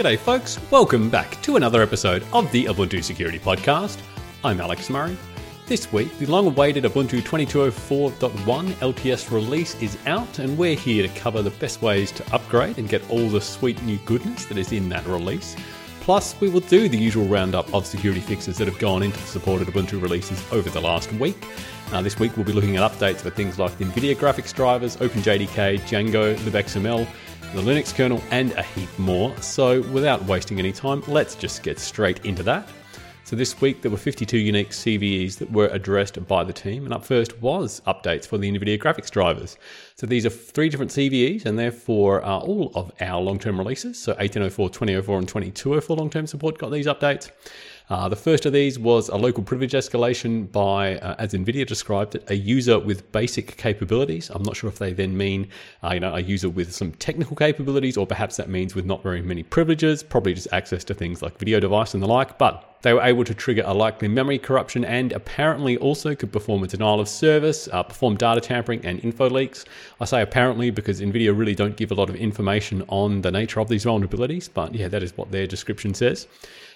G'day, folks. Welcome back to another episode of the Ubuntu Security Podcast. I'm Alex Murray. This week, the long awaited Ubuntu 2204.1 LTS release is out, and we're here to cover the best ways to upgrade and get all the sweet new goodness that is in that release. Plus, we will do the usual roundup of security fixes that have gone into the supported Ubuntu releases over the last week. Uh, this week, we'll be looking at updates for things like the NVIDIA graphics drivers, OpenJDK, Django, libxml, the Linux kernel, and a heap more. So, without wasting any time, let's just get straight into that. So, this week there were 52 unique CVEs that were addressed by the team, and up first was updates for the NVIDIA graphics drivers. So, these are three different CVEs, and therefore are uh, all of our long term releases. So, 1804, 2004, and 2204 long term support got these updates. Uh, the first of these was a local privilege escalation by, uh, as NVIDIA described it, a user with basic capabilities. I'm not sure if they then mean, uh, you know, a user with some technical capabilities, or perhaps that means with not very many privileges, probably just access to things like video device and the like. But they were able to trigger a likely memory corruption and apparently also could perform a denial of service, uh, perform data tampering and info leaks. I say apparently because NVIDIA really don't give a lot of information on the nature of these vulnerabilities, but yeah, that is what their description says.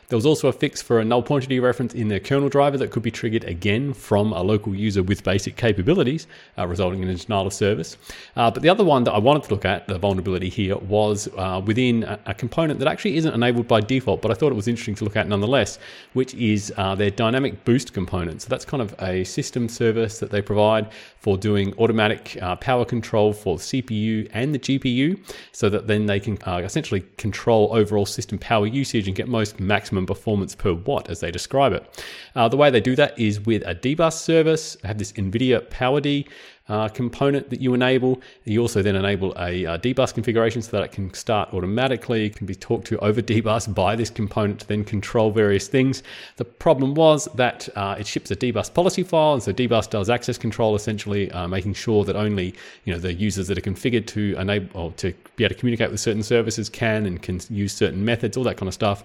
There was also a fix for a null pointer dereference in the kernel driver that could be triggered again from a local user with basic capabilities, uh, resulting in a denial of service. Uh, but the other one that I wanted to look at, the vulnerability here, was uh, within a, a, component that actually isn't enabled by default, but I thought it was interesting to look at nonetheless, which is uh, their dynamic boost component. So that's kind of a system service that they provide for doing automatic uh, power control for the CPU and the GPU, so that then they can uh, essentially control overall system power usage and get most maximum maximum performance per watt as they describe it. Uh, the way they do that is with a dbus service, have this NVIDIA PowerD uh, component that you enable. You also then enable a uh, dbus configuration so that it can start automatically. It can be talked to over dbus by this component to then control various things. The problem was that uh, it ships a dbus policy file, and so dbus does access control, essentially uh, making sure that only you know the users that are configured to enable or to be able to communicate with certain services can and can use certain methods, all that kind of stuff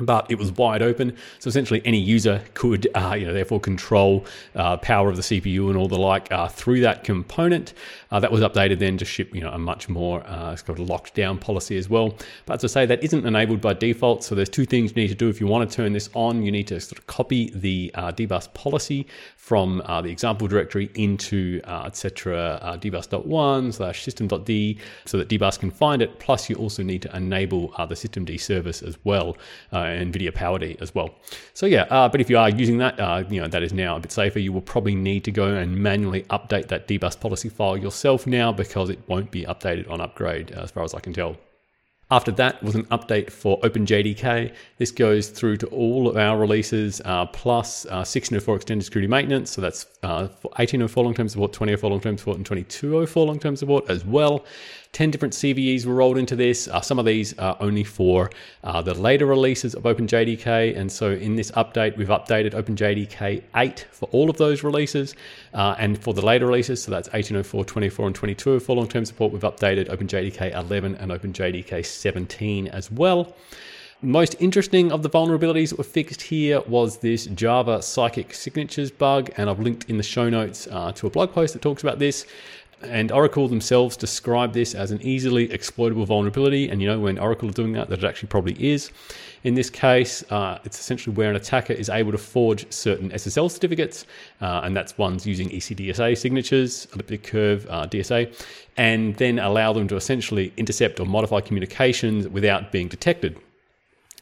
but it was wide open. So essentially, any user could, uh, you know, therefore control uh, power of the CPU and all the like uh, through that component. Uh, that was updated then to ship, you know, a much more uh, it's a locked down policy as well. But as I say, that isn't enabled by default. So there's two things you need to do if you want to turn this on. You need to sort of copy the uh, dbus policy from the example directory into etc. dbus.1 slash system.d so that dbus can find it. Plus, you also need to enable the systemd service as well NVIDIA PowerD as well. So yeah, uh, but if you are using that, uh, you know that is now a bit safer. You will probably need to go and manually update that dbus policy file yourself now because it won't be updated on upgrade, as far as I can tell. After that was an update for OpenJDK. This goes through to all of our releases, uh, plus uh, 1604 extended security maintenance. So that's uh, 1804 long term support, 2004 long term support, and 2204 long term support as well. 10 different CVEs were rolled into this. Uh, some of these are only for uh, the later releases of OpenJDK. And so in this update, we've updated OpenJDK 8 for all of those releases. Uh, and for the later releases, so that's 1804, 24, and 22 for long term support, we've updated OpenJDK 11 and OpenJDK 17 as well. Most interesting of the vulnerabilities that were fixed here was this Java psychic signatures bug, and I've linked in the show notes uh, to a blog post that talks about this. And Oracle themselves describe this as an easily exploitable vulnerability. And you know, when Oracle are doing that, that it actually probably is. In this case, uh, it's essentially where an attacker is able to forge certain SSL certificates, uh, and that's ones using ECDSA signatures, elliptic curve uh, DSA, and then allow them to essentially intercept or modify communications without being detected.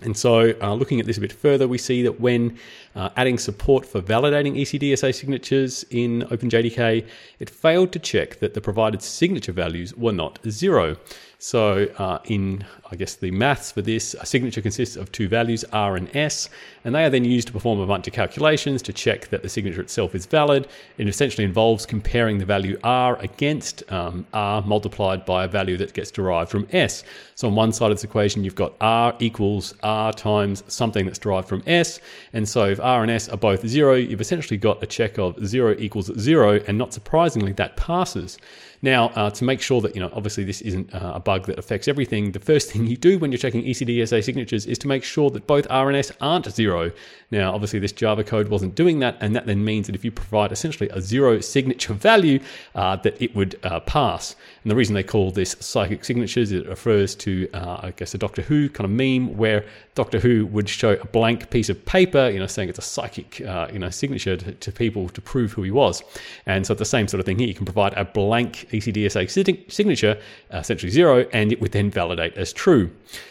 And so, uh, looking at this a bit further, we see that when uh, adding support for validating ECDSA signatures in OpenJDK, it failed to check that the provided signature values were not zero. So, uh, in I guess the maths for this, a signature consists of two values, R and S, and they are then used to perform a bunch of calculations to check that the signature itself is valid. It essentially involves comparing the value R against um, R multiplied by a value that gets derived from S. So, on one side of this equation, you've got R equals R times something that's derived from S, and so if R and S are both zero, you've essentially got a check of zero equals zero, and not surprisingly, that passes. Now, uh, to make sure that, you know, obviously this isn't uh, a bug that affects everything, the first thing you do when you're checking ECDSA signatures is to make sure that both RNS aren't zero. Now, obviously, this Java code wasn't doing that, and that then means that if you provide essentially a zero signature value, uh, that it would uh, pass. And the reason they call this psychic signatures, it refers to, uh, I guess, a Doctor Who kind of meme where Doctor Who would show a blank piece of paper, you know, saying it's a psychic, uh, you know, signature to, to, people to prove who he was. And so the same sort of thing here. You can provide a blank ECDSA signature, uh, essentially zero, and it would then validate as true.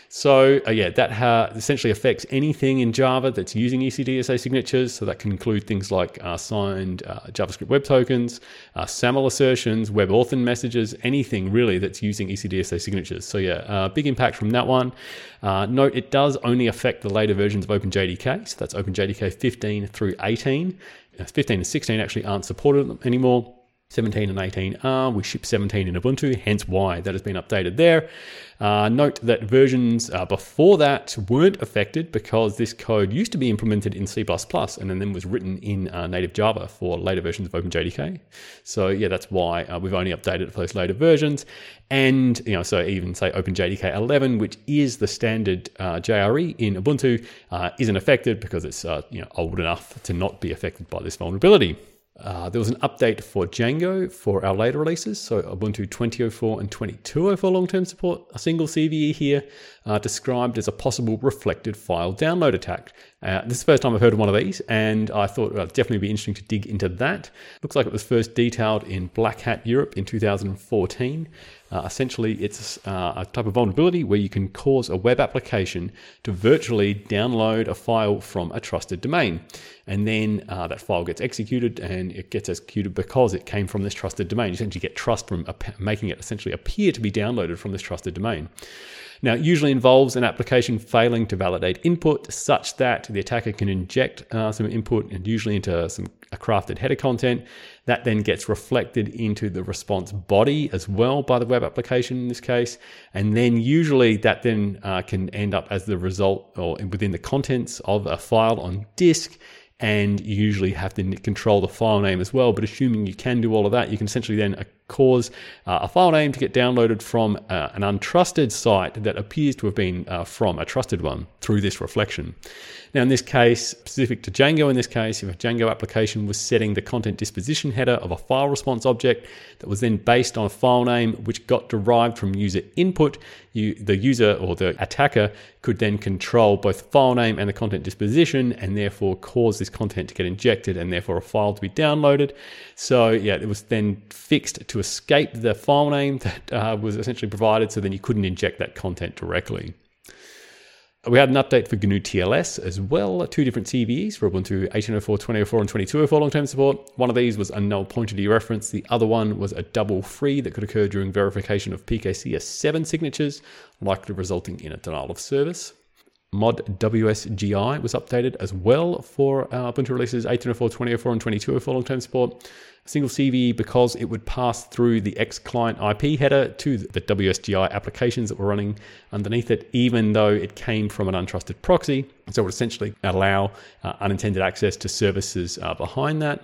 So uh, yeah, that ha- essentially affects anything in Java that's using ECDSA signatures. So that can include things like uh, signed uh, JavaScript web tokens, uh, SAML assertions, web WebAuthn messages, anything really that's using ECDSA signatures. So yeah, uh, big impact from that one. Uh, note it does only affect the later versions of OpenJDK. So that's OpenJDK 15 through 18. 15 and 16 actually aren't supported anymore. 17 and 18 are. We ship 17 in Ubuntu, hence why that has been updated there. Uh, note that versions uh, before that weren't affected because this code used to be implemented in C++ and then was written in uh, native Java for later versions of OpenJDK. So yeah, that's why uh, we've only updated for those later versions. And you know, so even say OpenJDK 11, which is the standard uh, JRE in Ubuntu, uh, isn't affected because it's you know old enough to not be affected by this vulnerability. Uh, there was an update for Django for our later releases, so Ubuntu 20.04 and 22.04 long-term support. A single CVE here uh, described as a possible reflected file download attack. Uh, this is the first time I've heard of one of these, and I thought it would definitely be interesting to dig into that. Looks like it was first detailed in Black Hat Europe in 2014. Uh, essentially, it's uh, a type of vulnerability where you can cause a web application to virtually download a file from a trusted domain. And then uh, that file gets executed and it gets executed because it came from this trusted domain. You essentially get trust from making it essentially appear to be downloaded from this trusted domain. Now, it usually involves an application failing to validate input such that the attacker can inject uh, some input and usually into some a crafted header content. That then gets reflected into the response body as well by the web application in this case. And then usually that then uh, can end up as the result or within the contents of a file on disk and you usually have to control the file name as well. But assuming you can do all of that, you can essentially then cause uh, a file name to get downloaded from uh, an untrusted site that appears to have been uh, from a trusted one through this reflection. Now, in this case, specific to Django, in this case, if a Django application was setting the content disposition header of a file response object that was then based on a file name which got derived from user input, you, the user or the attacker could then control both file name and the content disposition and therefore cause this content to get injected and therefore a file to be downloaded. So, yeah, it was then fixed to escape the file name that uh, was essentially provided so then you couldn't inject that content directly. We had an update for GNU TLS as well, two different CVEs for Ubuntu 18.04, 20.04, and 22.04 long-term support. One of these was a null pointer dereference. The other one was a double free that could occur during verification of PKCS7 signatures, likely resulting in a denial of service. Mod WSGI was updated as well for uh, Ubuntu releases 18.04, 20.04, and 22.04 long-term support single CVE because it would pass through the X client IP header to the WSGI applications that were running underneath it, even though it came from an untrusted proxy. So it would essentially allow uh, unintended access to services uh, behind that.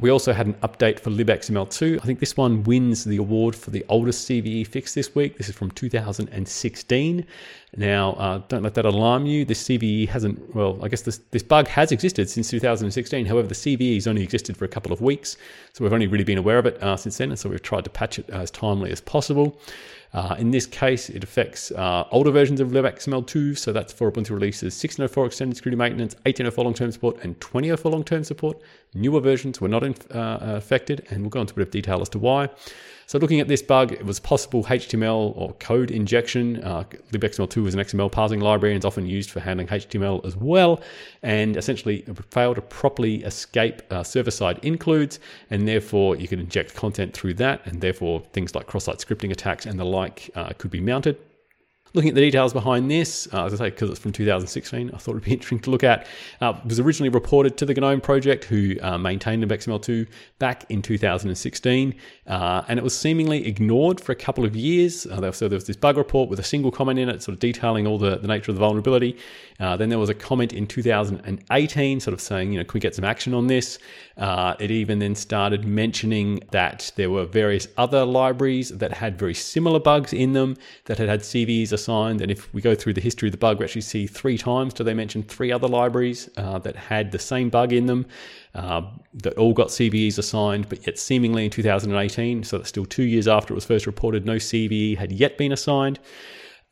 We also had an update for libxml2. I think this one wins the award for the oldest CVE fix this week. This is from 2016. Now, uh, don't let that alarm you. This CVE hasn't, well, I guess this, this bug has existed since 2016. However, the CVE has only existed for a couple of weeks. So we've only really been aware of it uh, since then. And so we've tried to patch it uh, as timely as possible. Uh, in this case, it affects uh, older versions of libxml2. So that's for Ubuntu releases 16.04 extended security maintenance, 18.04 long term support, and 20.04 long term support. Newer versions were not in, uh, affected. And we'll go into a bit of detail as to why. So looking at this bug, it was possible HTML or code injection. libxml2 2 is an XML parsing library and it's often used for handling HTML as well. And essentially, fail to properly escape uh, server side includes, and therefore you can inject content through that, and therefore things like cross site scripting attacks and the like uh, could be mounted. Looking at the details behind this, uh, as I say, because it's from 2016, I thought it'd be interesting to look at. Uh, it was originally reported to the GNOME project, who uh, maintained libxml2 back in 2016, uh, and it was seemingly ignored for a couple of years. Uh, so there was this bug report with a single comment in it, sort of detailing all the, the nature of the vulnerability. Uh, then there was a comment in 2018, sort of saying, you know, can we get some action on this? it even then started mentioning that there were various other libraries that had very similar bugs in them that had had CVEs assigned. And if we go through the history of the bug, we actually see three times do they mention three other libraries uh, that had the same bug in them uh, that all got CVEs assigned, but yet seemingly in 2018, so that's still two years after it was first reported, no CVE had yet been assigned.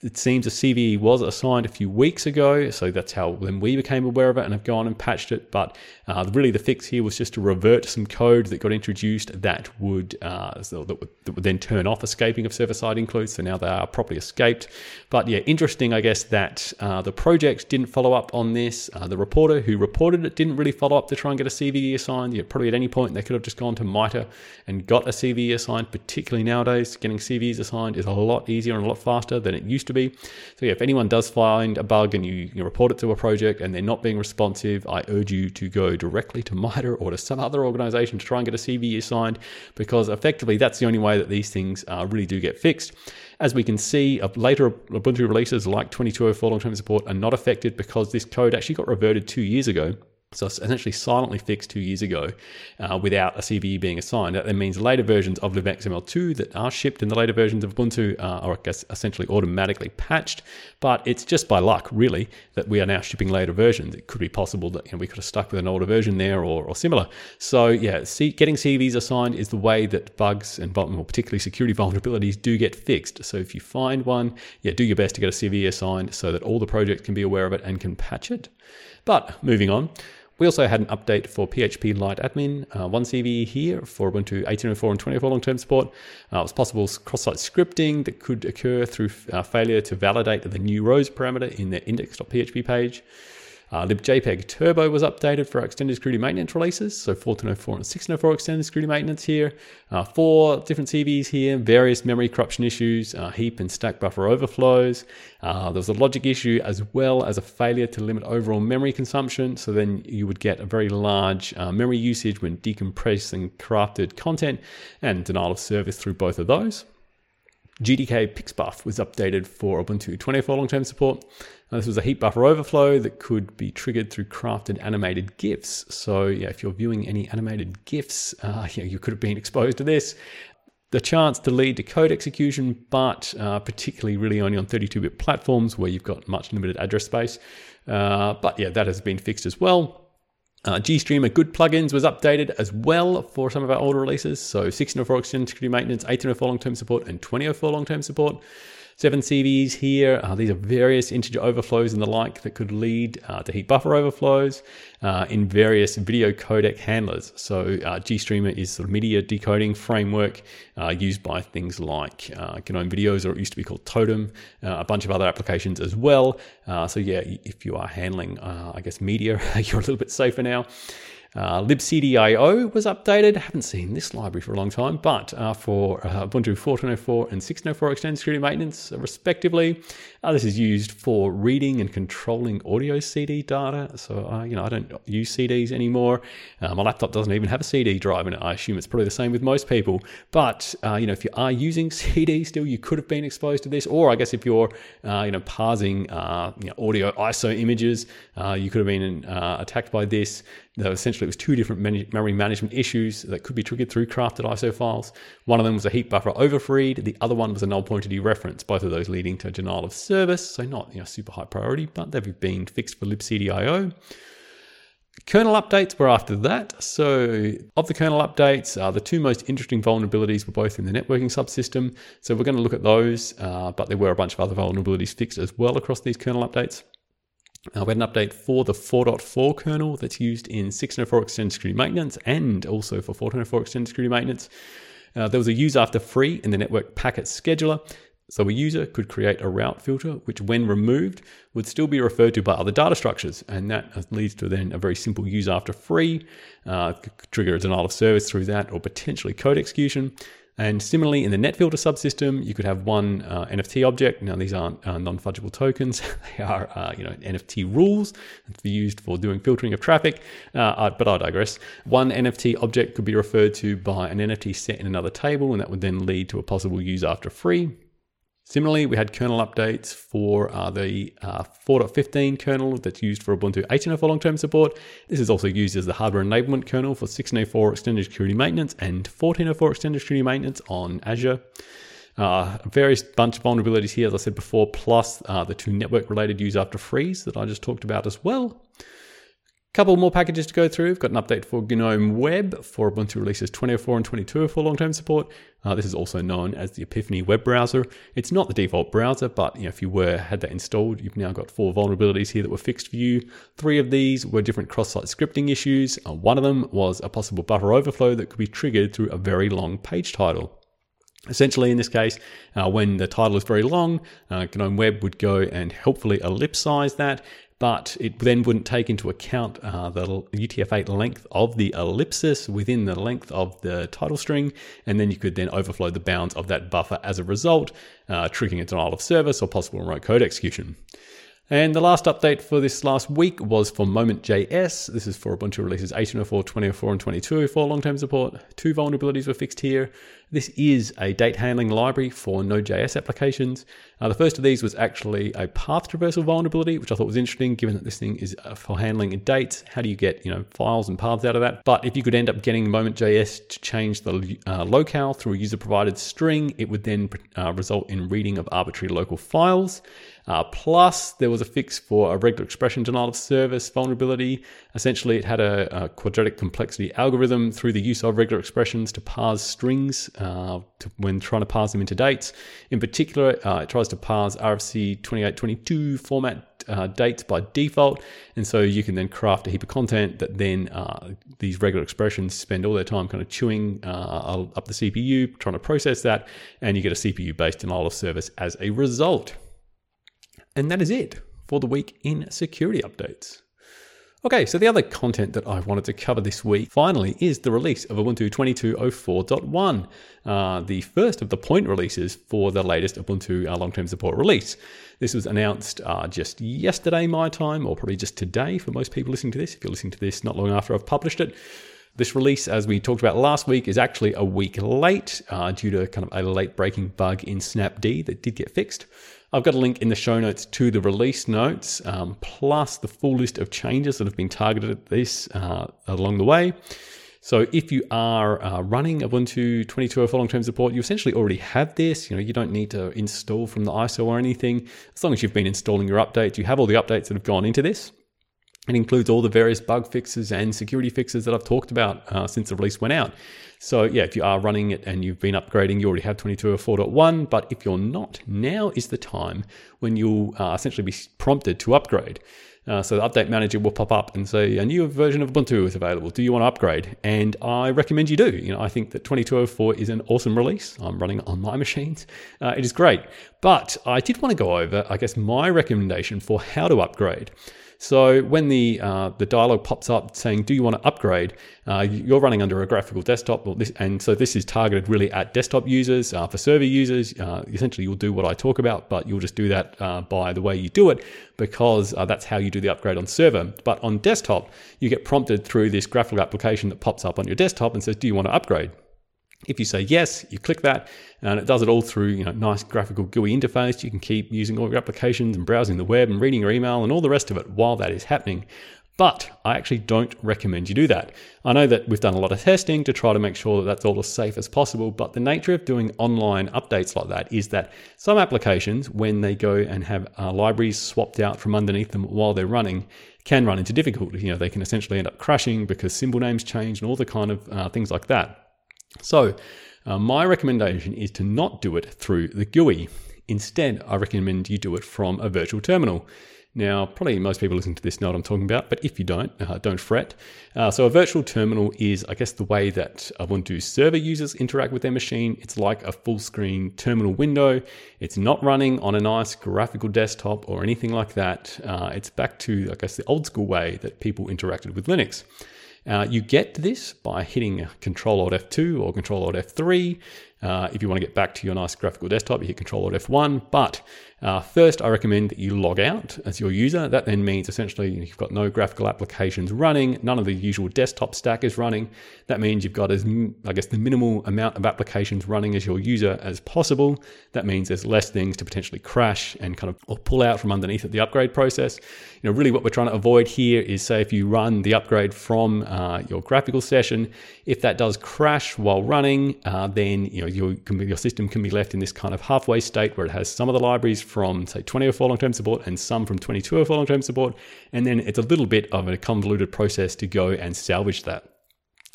It seems a CVE was assigned a few weeks ago, so that's how then we became aware of it and have gone and patched it. But uh, really, the fix here was just to revert some code that got introduced that would, uh, that would, that would then turn off escaping of server-side includes. So now they are properly escaped. But yeah, interesting, I guess, that uh, the project didn't follow up on this. Uh, the reporter who reported it didn't really follow up to try and get a CVE assigned. Yeah, probably at any point they could have just gone to MITRE and got a CVE assigned. Particularly nowadays, getting CVEs assigned is a lot easier and a lot faster than it used to be. So yeah, if anyone does find a bug and you, you report it to a project and they're not being responsive, I urge you to go directly to MITRE or to some other organization to try and get a CVE assigned because effectively that's the only way that these things uh, really do get fixed. As we can see, later Ubuntu releases like 2204 long-term support are not affected because this code actually got reverted two years ago so essentially silently fixed two years ago uh, without a CVE being assigned. That means later versions of libxml2 that are shipped in the later versions of Ubuntu uh, are essentially automatically patched. But it's just by luck, really, that we are now shipping later versions. It could be possible that you know, we could have stuck with an older version there or, or similar. So yeah, see, getting CVEs assigned is the way that bugs and particularly security vulnerabilities do get fixed. So if you find one, yeah, do your best to get a CVE assigned so that all the projects can be aware of it and can patch it. But moving on, we also had an update for PHP Lite Admin, uh, one CVE here for Ubuntu 18.04 and 20.04 long-term support. Uh, was possible cross-site scripting that could occur through uh, failure to validate the new rows parameter in the index.php page. Uh, libjpeg Turbo was updated for extended security maintenance releases, so 14.04 and 16.04 extended security maintenance here. Uh, four different CVEs here, various memory corruption issues, uh, heap and stack buffer overflows. Uh, there was a logic issue as well as a failure to limit overall memory consumption, so then you would get a very large uh, memory usage when decompressing corrupted content and denial of service through both of those. GDK Pixbuf was updated for Ubuntu 24 long-term support. Now, this was a heap buffer overflow that could be triggered through crafted animated GIFs. So yeah, if you're viewing any animated GIFs, uh, yeah, you could have been exposed to this. The chance to lead to code execution, but uh, particularly really only on 32-bit platforms where you've got much limited address space. Uh, but yeah, that has been fixed as well. Uh, GStreamer Good Plugins was updated as well for some of our older releases. So 1604 extended security maintenance, 1804 long-term support, and 2004 long-term support. Seven CVEs here. Uh, these are various integer overflows and the like that could lead uh, to heap buffer overflows uh, in various video codec handlers. So uh, GStreamer is of media decoding framework uh, used by things like GNOME Videos, or it used to be called Totem, a bunch of other applications as well. so yeah, if you are handling, I guess, media, you're a little bit safer now. Uh, libcdio was updated. Haven't seen this library for a long time, but uh, for uh, Ubuntu 14.04 and 16.04 extended security maintenance, respectively. Uh, this is used for reading and controlling audio CD data. So, uh, you know, I don't use CDs anymore. Uh, my laptop doesn't even have a CD drive it. I assume it's probably the same with most people. But, you know, if you are using CD still, you could have been exposed to this. Or I guess if you're, you know, parsing you know, audio ISO images, you could have been attacked by this. Though essentially it was two different memory management issues that could be triggered through crafted ISO files. One of them was a heap buffer overread. The other one was a null pointer dereference. Both of those leading to a denial of service. So not you know, super high priority, but they've been fixed for libcdio. Kernel updates were after that. So, of the kernel updates, uh, the two most interesting vulnerabilities were both in the networking subsystem. So, we're going to look at those, uh, but there were a bunch of other vulnerabilities fixed as well across these kernel updates. Uh, we had an update for the 4.4 kernel that's used in 604 extended security maintenance and also for 1404 extended security maintenance. Uh, there was a use after free in the network packet scheduler. So a user could create a route filter, which when removed would still be referred to by other data structures. And that leads to then a very simple use after free, uh, trigger a denial of service through that or potentially code execution. And similarly, in the NetFilter subsystem, you could have one uh, NFT object. Now, these aren't uh, non-fungible tokens; they are, uh, you know, NFT rules that's used for doing filtering of traffic. Uh, but I digress. One NFT object could be referred to by an NFT set in another table, and that would then lead to a possible use after free. Similarly, we had kernel updates for uh, the uh, 4.15 kernel that's used for Ubuntu 18.04 long-term support. This is also used as the hardware enablement kernel for 16.04 extended security maintenance and 14.04 extended security maintenance on Azure. Uh, various bunch of vulnerabilities here, as I said before, plus uh, the two network-related use after frees that I just talked about as well couple more packages to go through. We've got an update for GNOME Web for Ubuntu releases 2004 and 22 for long-term support. Uh, this is also known as the Epiphany web browser. It's not the default browser, but you know, if you were had that installed, you've now got four vulnerabilities here that were fixed for you. Three of these were different cross-site scripting issues. Uh, one of them was a possible buffer overflow that could be triggered through a very long page title. Essentially, in this case, uh, when the title is very long, uh, GNOME Web would go and helpfully ellipsize that but it then wouldn't take into account uh, the UTF-8 length of the ellipsis within the length of the title string, and then you could then overflow the bounds of that buffer as a result, uh, triggering a denial of service or possible remote code execution. And the last update for this last week was for Moment.js. This is for Ubuntu releases 18.04, 20.04, and 22.04 long-term support. Two vulnerabilities were fixed here. This is a date handling library for Node.js applications. Uh, the first of these was actually a path traversal vulnerability, which I thought was interesting, given that this thing is uh, for handling dates. How do you get you know files and paths out of that? But if you could end up getting Moment.js to change the uh, locale through a user-provided string, it would then uh, result in reading of arbitrary local files. Uh, plus, there was a fix for a regular expression denial of service vulnerability. Essentially, it had a, a quadratic complexity algorithm through the use of regular expressions to parse strings uh, to, when trying to parse them into dates. In particular, uh, it tries to parse RFC 2822 format uh, dates by default. And so you can then craft a heap of content that then uh, these regular expressions spend all their time kind of chewing uh, up the CPU, trying to process that, and you get a CPU based denial of service as a result. And that is it for the week in security updates. Okay, so the other content that I wanted to cover this week finally is the release of Ubuntu 22.04.1, uh, the first of the point releases for the latest Ubuntu uh, long term support release. This was announced uh, just yesterday, my time, or probably just today for most people listening to this, if you're listening to this not long after I've published it. This release, as we talked about last week, is actually a week late uh, due to kind of a late breaking bug in Snapd that did get fixed. I've got a link in the show notes to the release notes, um, plus the full list of changes that have been targeted at this uh, along the way. So if you are uh, running Ubuntu 22.04 long-term support, you essentially already have this. You know, you don't need to install from the ISO or anything. As long as you've been installing your updates, you have all the updates that have gone into this. It includes all the various bug fixes and security fixes that I've talked about uh, since the release went out. So yeah, if you are running it and you've been upgrading, you already have 22.04.1. But if you're not, now is the time when you'll uh, essentially be prompted to upgrade. Uh, so the update manager will pop up and say a new version of Ubuntu is available. Do you want to upgrade? And I recommend you do. You know, I think that 2204 is an awesome release. I'm running it on my machines. Uh, it is great. But I did want to go over, I guess, my recommendation for how to upgrade. So when the uh, the dialog pops up saying, "Do you want to upgrade?" Uh, you're running under a graphical desktop, this, and so this is targeted really at desktop users. Uh, for server users, uh, essentially you'll do what I talk about, but you'll just do that uh, by the way you do it because uh, that's how you do the upgrade on server. But on desktop, you get prompted through this graphical application that pops up on your desktop and says, "Do you want to upgrade?" If you say yes, you click that, and it does it all through you know nice graphical GUI interface. You can keep using all your applications and browsing the web and reading your email and all the rest of it while that is happening. But I actually don't recommend you do that. I know that we've done a lot of testing to try to make sure that that's all as safe as possible, but the nature of doing online updates like that is that some applications, when they go and have uh, libraries swapped out from underneath them while they're running, can run into difficulty. You know, they can essentially end up crashing because symbol names change and all the kind of uh, things like that. So, uh, my recommendation is to not do it through the GUI. Instead, I recommend you do it from a virtual terminal. Now, probably most people listening to this know what I'm talking about, but if you don't, uh, don't fret. Uh, so, a virtual terminal is, I guess, the way that Ubuntu server users interact with their machine. It's like a full screen terminal window. It's not running on a nice graphical desktop or anything like that. Uh, it's back to, I guess, the old school way that people interacted with Linux. Uh, you get this by hitting Control Alt F2 or Control Alt F3. Uh, if you want to get back to your nice graphical desktop, you hit Control Alt F1. But uh, first, I recommend that you log out as your user. That then means essentially you've got no graphical applications running, none of the usual desktop stack is running. That means you've got as I guess the minimal amount of applications running as your user as possible. That means there's less things to potentially crash and kind of or pull out from underneath the upgrade process. You know, really what we're trying to avoid here is say if you run the upgrade from uh, your graphical session, if that does crash while running, uh, then you know your, your system can be left in this kind of halfway state where it has some of the libraries from say 2004 long-term support and some from 2204 long-term support, and then it's a little bit of a convoluted process to go and salvage that.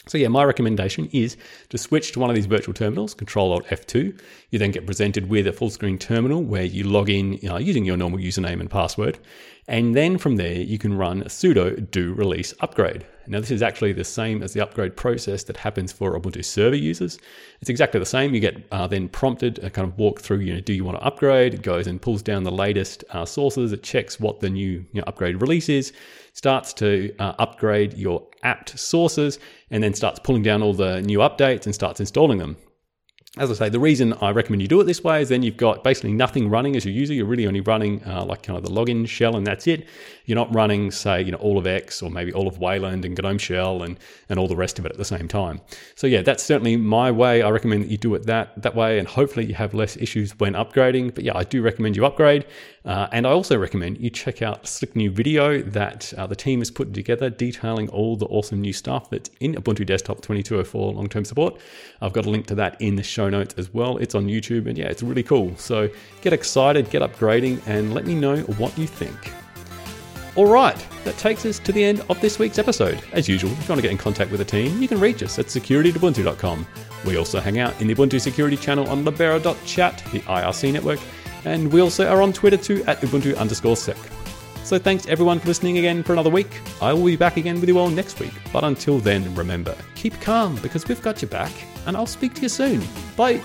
So yeah, my recommendation is to switch to one of these virtual terminals, Control Alt F2. You then get presented with a full screen terminal where you log in you know, using your normal username and password. And then from there, you can run sudo do release upgrade. Now, this is actually the same as the upgrade process that happens for Ubuntu server users. It's exactly the same. You get uh, then prompted a kind of walk through, you know, do you want to upgrade? It goes and pulls down the latest uh, sources. It checks what the new you know, upgrade release is, starts to uh, upgrade your apt sources, and then starts pulling down all the new updates and starts installing them as I say, the reason I recommend you do it this way is then you've got basically nothing running as your user. You're really only running uh, like kind of the login shell, and that's it. You're not running, say, you know, all of X or maybe all of Wayland and GNOME shell and and all the rest of it at the same time. So yeah, that's certainly my way. I recommend that you do it that that way, and hopefully you have less issues when upgrading. But yeah, I do recommend you upgrade, uh, and I also recommend you check out slick new video that uh, the team has put together detailing all the awesome new stuff that's in Ubuntu Desktop 2204 long-term support. I've got a link to that in the show show notes as well. It's on YouTube, and yeah, it's really cool. So get excited, get upgrading, and let me know what you think. All right, that takes us to the end of this week's episode. As usual, if you want to get in contact with the team, you can reach us at security.ubuntu.com. We also hang out in the Ubuntu security channel on libera.chat, the IRC network, and we also are on Twitter too at Ubuntu underscore sec. So thanks everyone for listening again for another week. I will be back again with you all next week. But until then, remember, keep calm because we've got your back, and I'll speak to you soon. Bye.